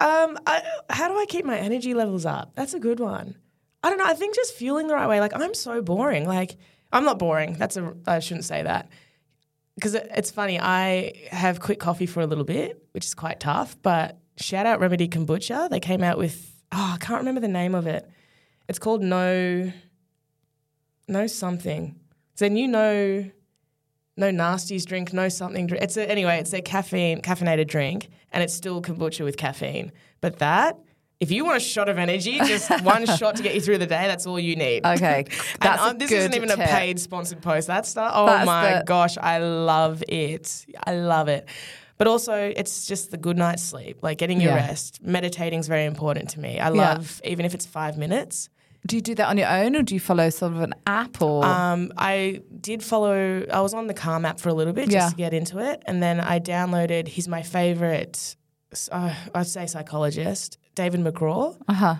Um, I, how do I keep my energy levels up? That's a good one. I don't know. I think just fueling the right way. Like I'm so boring. Like I'm not boring. That's a. I shouldn't say that because it's funny. I have quit coffee for a little bit, which is quite tough. But shout out Remedy Kombucha. They came out with. Oh, I can't remember the name of it. It's called No. No something. It's a new no. No nasties drink, no something drink. It's a, anyway. It's a caffeine caffeinated drink, and it's still kombucha with caffeine. But that, if you want a shot of energy, just one shot to get you through the day. That's all you need. Okay, And that's a um, this isn't even a paid sponsored post. That's stuff. Oh That's my the- gosh, I love it. I love it. But also, it's just the good night's sleep, like getting your Yeah. rest. Meditating is very important to me. I love, even if it's five minutes. Do you do that on your own, or do you follow sort of an app, or Um, I did follow. I was on the Calm app for a little bit just Yeah. to get into it, and then I downloaded. He's my favorite. Uh, I'd say psychologist, David McGraw. uh huh?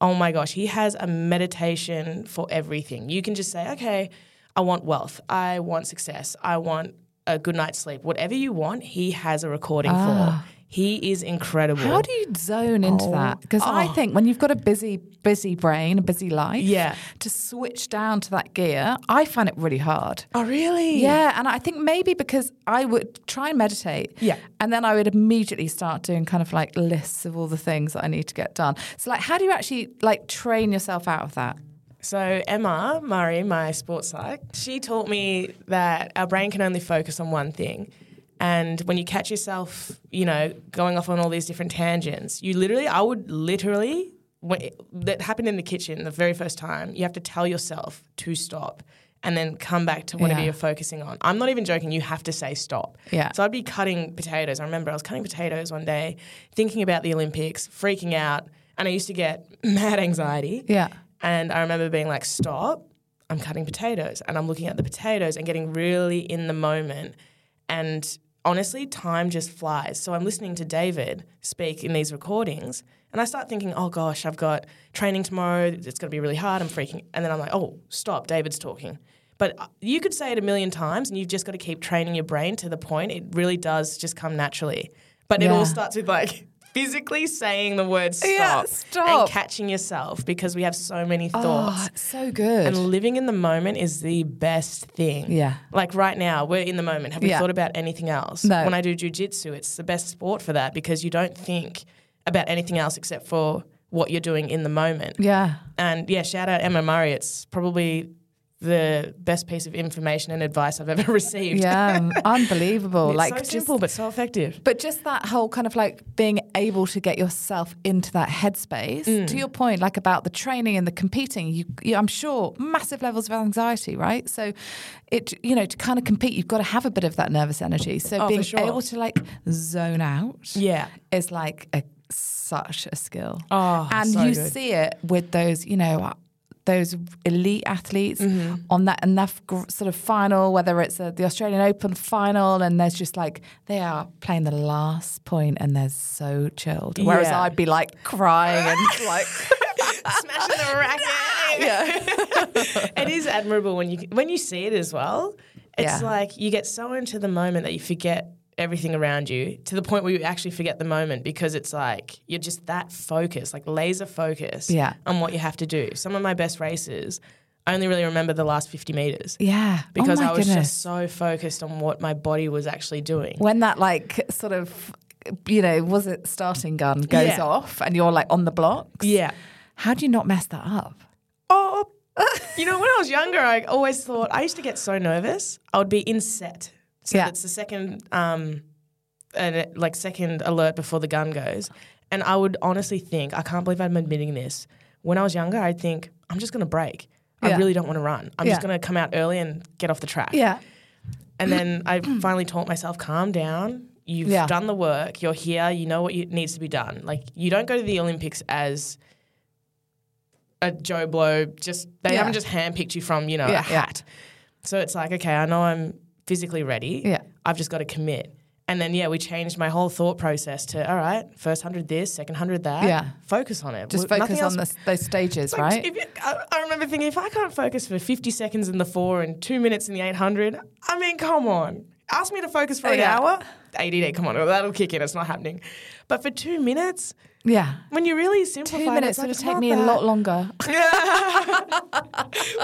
Oh my gosh, he has a meditation for everything. You can just say, okay, I want wealth, I want success, I want a good night's sleep. Whatever you want, he has a recording for. He is incredible. Ah. How do you zone into Oh. that? Because I Oh. think when you've got a busy, busy brain, a busy life, Yeah. to switch down to that gear, I find it really hard. Oh, really? Yeah, and I think maybe because I would try and meditate. Yeah. And then I would immediately start doing kind of like lists of all the things that I need to get done. So like how do you actually like train yourself out of that? So Emma Murray, my sports psych, she taught me that our brain can only focus on one thing. And when you catch yourself, you know, going off on all these different tangents, you literally, I would literally, when, that happened in the kitchen the very first time, you have to tell yourself to stop and then come back to whatever Yeah. you're focusing on. I'm not even joking, you have to say stop. Yeah. So I'd be cutting potatoes. I remember I was cutting potatoes one day, thinking about the Olympics, freaking out, and I used to get mad anxiety. Yeah. And I remember being like, stop, I'm cutting potatoes. And I'm looking at the potatoes and getting really in the moment. And honestly, time just flies. So I'm listening to David speak in these recordings. And I start thinking, oh gosh, I've got training tomorrow. It's going to be really hard. I'm freaking. And then I'm like, oh, stop, David's talking. But uh, you could say it a million times and you've just got to keep training your brain to the point it really does just come naturally. But it all starts with like physically saying the word stop, Yeah, stop. and catching yourself because we have so many Oh, thoughts. it's so good. And living in the moment is the best thing. Yeah. Like right now, we're in the moment. Have we Yeah. thought about anything else? No. When I do jujitsu, it's the best sport for that because you don't think about anything else except for what you're doing in the moment. yeah. And yeah, shout out Emma Murray. It's probably the best piece of information and advice I've ever received. Yeah. unbelievable. it's like so just simple but so effective. But just that whole kind of like being able to get yourself into that headspace. Mm. To your point, like about the training and the competing, you, you, I'm sure massive levels of anxiety, right? So, it you know to kind of compete, you've got to have a bit of that nervous energy. So Oh, being sure. able to like zone out, Yeah. is like a, such a skill. Oh, and so you good. see it with those, you know. Those elite athletes Mm-hmm. on that enough gr- sort of final, whether it's a, the Australian Open final, and there's just like they are playing the last point and they're so chilled. Whereas Yeah. I'd be like crying and like, Smashing the racket. yeah, it is admirable when you when you see it as well. It's Yeah. like you get so into the moment that you forget everything around you to the point where you actually forget the moment because it's like you're just that focused, like laser focused Yeah. on what you have to do. Some of my best races, I only really remember the last 50 meters Yeah. Oh because oh I was goodness. just so focused on what my body was actually doing. when that like sort of you know was it starting gun goes Yeah. off and you're like on the blocks. Yeah. How do you not mess that up? Oh, you know, when I was younger, I always thought I used to get so nervous. I would be in set. So Yeah. it's the second, um, and like second alert before the gun goes, and I would honestly think, I can't believe I'm admitting this. When I was younger, I'd think I'm just going to break. I Yeah. really don't want to run. I'm just going to come out early and get off the track. Yeah. And then I finally taught myself, calm down. You've Yeah. done the work. You're here. You know what you, needs to be done. Like you don't go to the Olympics as a Joe Blow. Just they Yeah. haven't just handpicked you from you know Yeah, a yeah. hat. So it's like okay, I know I'm physically ready. Yeah. I've just got to commit. And then yeah, we changed my whole thought process to all right, first hundred this, second hundred that. Yeah. focus on it. Just Well, focus on this, those stages, like, right? if you- I, I remember thinking, if I can't focus for 50 seconds in the four and two minutes in the 800, I mean, come on. Ask me to focus for an Yeah. hour. ADD, come on, that'll kick in. It's not happening. But for two minutes, yeah. when you really simplify Two minutes would it's take me a lot longer. we'll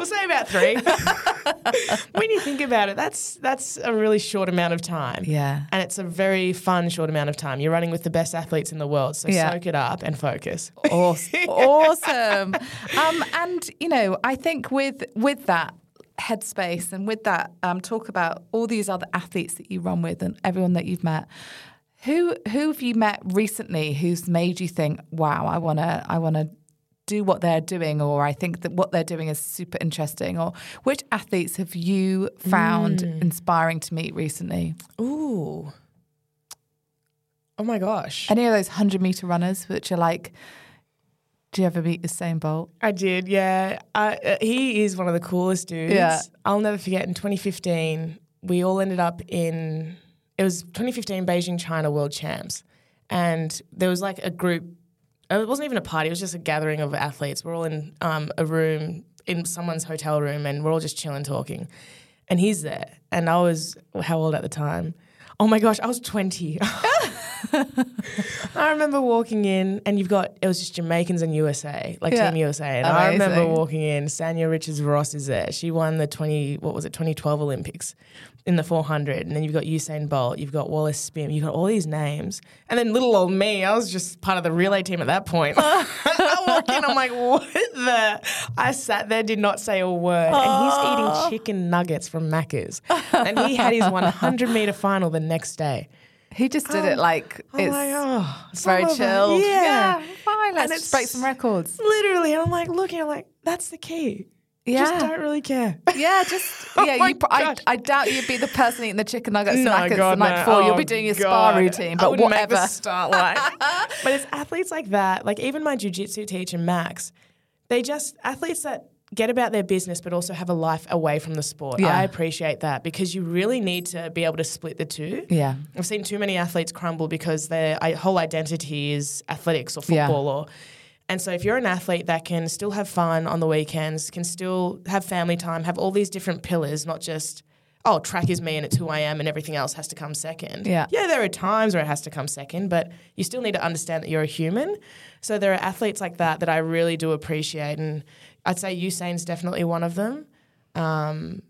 say about three. when you think about it, that's that's a really short amount of time. Yeah. And it's a very fun short amount of time. You're running with the best athletes in the world, so Yeah. soak it up and focus. Awesome. awesome. Um, and you know, I think with with that headspace and with that um, talk about all these other athletes that you run with and everyone that you've met. Who who have you met recently who's made you think, wow, I wanna I wanna do what they're doing or I think that what they're doing is super interesting or which athletes have you found inspiring to meet recently? Ooh. Oh my gosh. Any of those 100 meter runners which are like do you ever meet Usain Bolt? I did, yeah. I, uh, he is one of the coolest dudes. Yeah. I'll never forget in 2015, we all ended up in, it was 2015 Beijing China World Champs. And there was like a group, uh, it wasn't even a party, it was just a gathering of athletes. We're all in um, a room, in someone's hotel room, and we're all just chilling, talking. And he's there. And I was, how old at the time? Oh my gosh, I was 20. I remember walking in, and you've got it was just Jamaicans and USA, like Yeah. Team USA. And I remember walking in. Sanya Richards Ross is there. She won the twenty what was it, twenty twelve Olympics in the four hundred. And then you've got Usain Bolt, you've got Wallace Spearmon, you've got all these names. And then little old me, I was just part of the relay team at that point. I walk in, I'm like, what the? I sat there, did not say a word, and he's eating chicken nuggets from Macca's, and he had his 100 meter final the next day. He just did it um, like I'm it's like, oh, very some of it- chilled. Yeah. fine. Let's And just break some records. Literally, I'm like looking, I'm like, that's the key. Yeah. Just don't really care. Yeah, just oh yeah. my you, I. I doubt you'd be the person eating the chicken nuggets No, God, the night no. before. You'll Oh, be doing your spa routine, but whatever. Start line. but it's athletes like that, like even my jujitsu teacher Max, they just athletes that get about their business but also have a life away from the sport. Yeah. I appreciate that because you really need to be able to split the two. yeah, I've seen too many athletes crumble because their whole identity is athletics or Yeah. football or and so if you're an athlete that can still have fun on the weekends, can still have family time, have all these different pillars, not just oh, track is me and it's who I am and everything else has to come second. Yeah. Yeah, there are times where it has to come second, but you still need to understand that you're a human. So there are athletes like that that I really do appreciate and I'd say Usain's definitely one of them. Um,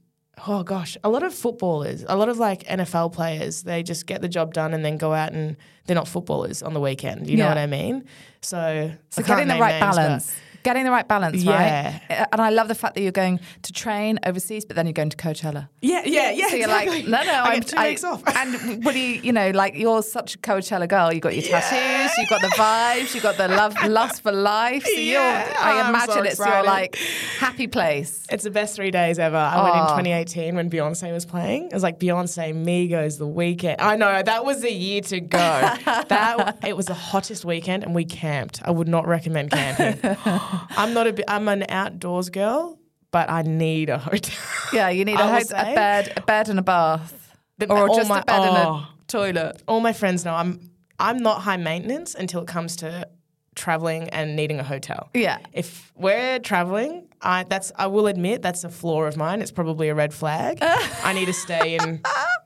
oh gosh, a lot of footballers, a lot of like NFL players, they just get the job done and then go out and they're not footballers on the weekend. You know what I mean? So, so getting the right names, balance. Getting the right balance, Yeah. right? And I love the fact that you're going to train overseas, but then you're going to Coachella. Yeah, yeah, yeah. So you're exactly. like, no, no, I I'm two weeks off. and what do you, you know, like you're such a Coachella girl. You got your tattoos, you got the vibes, you got the love, lust for life. So Yeah, you're, I imagine so it's your like happy place. It's the best three days ever. I went in Oh. 2018 when Beyonce was playing. It was like Beyonce, Migos, The Weeknd. I know that was the year to go. that it was the hottest weekend, and we camped. I would not recommend camping. I'm not a. I'm an outdoors girl, but I need a hotel. Yeah, you need a, will ho- a bed, a bed and a bath, The- or just my- a bed and oh. a toilet. All my friends know I'm. I'm not high maintenance until it comes to traveling and needing a hotel. Yeah. If we're traveling, I that's I will admit that's a flaw of mine. It's probably a red flag. I need to stay in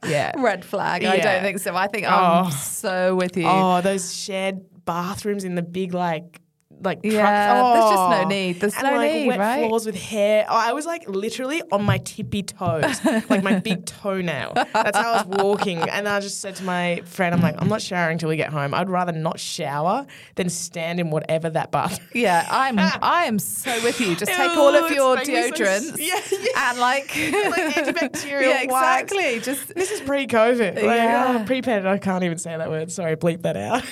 Yeah. Red flag. I don't think so. I think I'm Oh. so with you. Oh, those shared bathrooms in the big like like Yeah, there's just no Oh. need. There's and no like need, wet right? floors with hair. Oh, I was like literally on my tippy toes, like my big toenail. That's how I was walking. And I just said to my friend, I'm like, I'm not showering till we get home. I'd rather not shower than stand in whatever that bath. Yeah, I'm I am so with you. Just take all of your so deodorants s- yeah, yeah. and like, Like antibacterial yeah, exactly. Just This is pre-COVID. Like, oh, Yeah. oh, pre-pandemic. I can't even say that word. Sorry, bleep that out.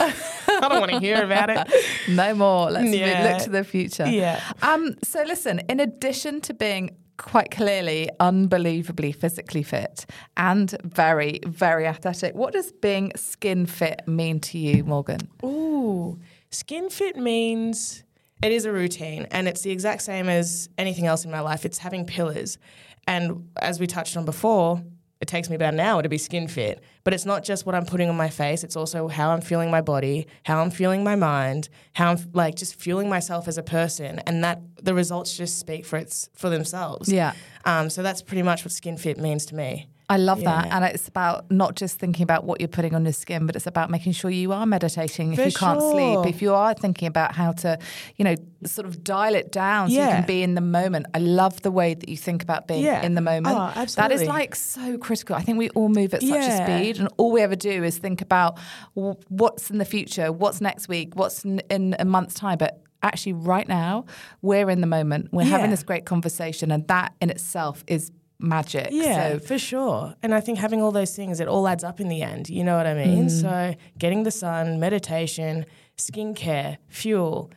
I don't want to hear about it. no more. Let's Yeah. look to the future. Yeah. Um. So listen. In addition to being quite clearly unbelievably physically fit and very very athletic, what does being skin fit mean to you, Morgan? Ooh, skin fit means it is a routine and it's the exact same as anything else in my life. It's having pillars. And as we touched on before, it takes me about an hour to be skin fit. But it's not just what I'm putting on my face, it's also how I'm feeling my body, how I'm feeling my mind, how I'm like just fueling myself as a person. And that the results just speak for its for themselves. Yeah. Um, so that's pretty much what skin fit means to me. I love that. And it's about not just thinking about what you're putting on your skin, but it's about making sure you are meditating if For you can't sure. sleep, if you are thinking about how to, you know, sort of dial it down so you can be in the moment. I love the way that you think about being Yeah. in the moment. Oh, That is like so critical. I think we all move at such a speed, and all we ever do is think about w- what's in the future, what's next week, what's in, in a month's time. But actually, right now, we're in the moment. We're having this great conversation, and that in itself is magic. Yeah, So for sure. And I think having all those things, it all adds up in the end. You know what I mean? Mm. So getting the sun, meditation, skincare, fuel,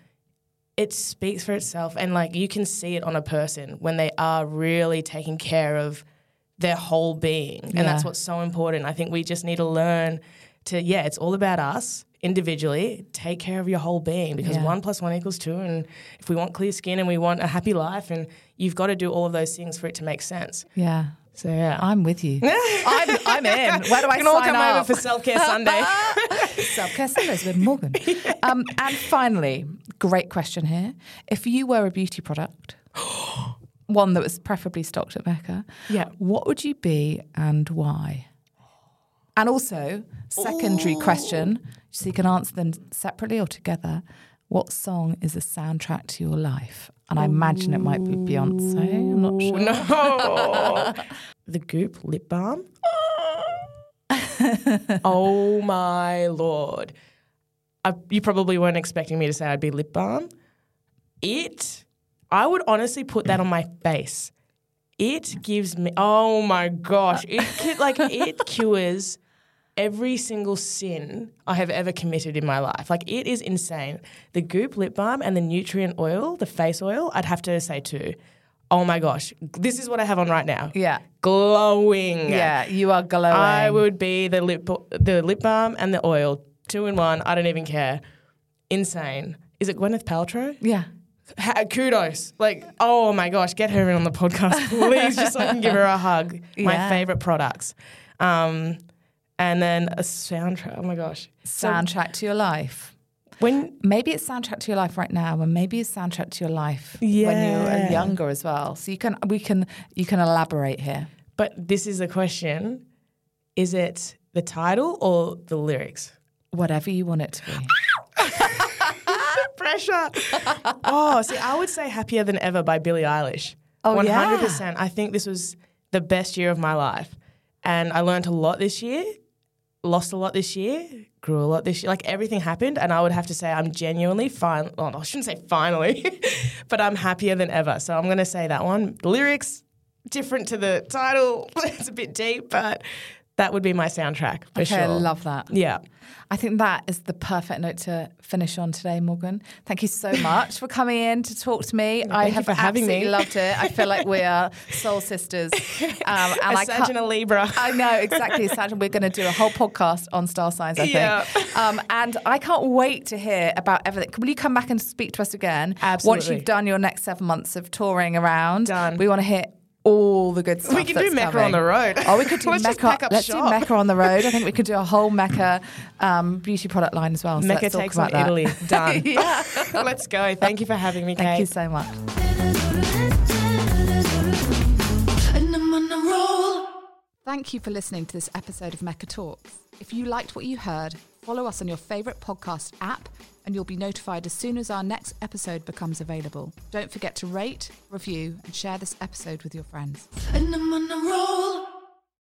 it speaks for itself. And like you can see it on a person when they are really taking care of their whole being. And that's what's so important. I think we just need to learn to, yeah, it's all about us individually. Take care of your whole being because Yeah. one plus one equals two. And if we want clear skin and we want a happy life, and you've got to do all of those things for it to make sense. yeah. So yeah. I'm with you. I'm, I'm in. Where do I We can all come up? over for Self Care Sunday. Self care Sundays with Morgan. Um, and finally, great question here. If you were a beauty product, one that was preferably stocked at Mecca, Yeah. what would you be and why? And also, secondary question, so you can answer them separately or together. What song is a soundtrack to your life? And I imagine it might be Beyonce. I'm not sure. no. the Goop lip balm. oh my lord! I, you probably weren't expecting me to say I'd be lip balm. It, I would honestly put that on my face. It gives me. Oh my gosh! It like it cures every single sin I have ever committed in my life. Like it is insane. The Goop lip balm and the nutrient oil, the face oil, I'd have to say too. Oh my gosh, this is what I have on right now. Yeah. Glowing. Yeah, you are glowing. I would be the lip the lip balm and the oil, two in one. I don't even care. Insane. Is it Gwyneth Paltrow? Yeah. Ha- kudos. Like, oh my gosh, get her in on the podcast, please, just so I can give her a hug. My favorite products. Um, and then a soundtrack. Oh my gosh. So Soundtrack to your life. when Maybe it's soundtrack to your life right now, and maybe it's soundtrack to your life when you were younger as well. So you can we can you can elaborate here. but this is a question. Is it the title or the lyrics? Whatever you want it to be. Pressure. oh, see, I would say Happier Than Ever by Billie Eilish. Oh, yeah. 100%. I think this was the best year of my life. And I learned a lot this year, lost a lot this year, grew a lot this year. Like everything happened. And I would have to say I'm genuinely fine. Well, I shouldn't say finally, but I'm happier than ever. So I'm going to say that one. The lyrics, different to the title. it's a bit deep, but that would be my soundtrack for Okay, sure. I love that. Yeah. I think that is the perfect note to finish on today, Morgan. Thank you so much for coming in to talk to me. I thank you have absolutely loved it. I feel like we are soul sisters. Um, and a I Sag can't- and a Libra. I know exactly. Sag, we're going to do a whole podcast on star signs. I think. Yeah. Um, and I can't wait to hear about everything. Will you come back and speak to us again Absolutely. once you've done your next seven months of touring around? Done. We want to hear all the good stuff. We can that's do Mecca coming. on the road. Oh, we could do Let's Mecca. just pack up let's shop. do Mecca on the road. I think we could do a whole Mecca um, beauty product line as well. So Mecca let's talk takes about on. Italy. Done. yeah. Let's go. Thank you for having me, Kate. Thank you so much. And I'm on a roll. Thank you for listening to this episode of Mecca Talks. If you liked what you heard, follow us on your favourite podcast app and you'll be notified as soon as our next episode becomes available. Don't forget to rate, review, and share this episode with your friends.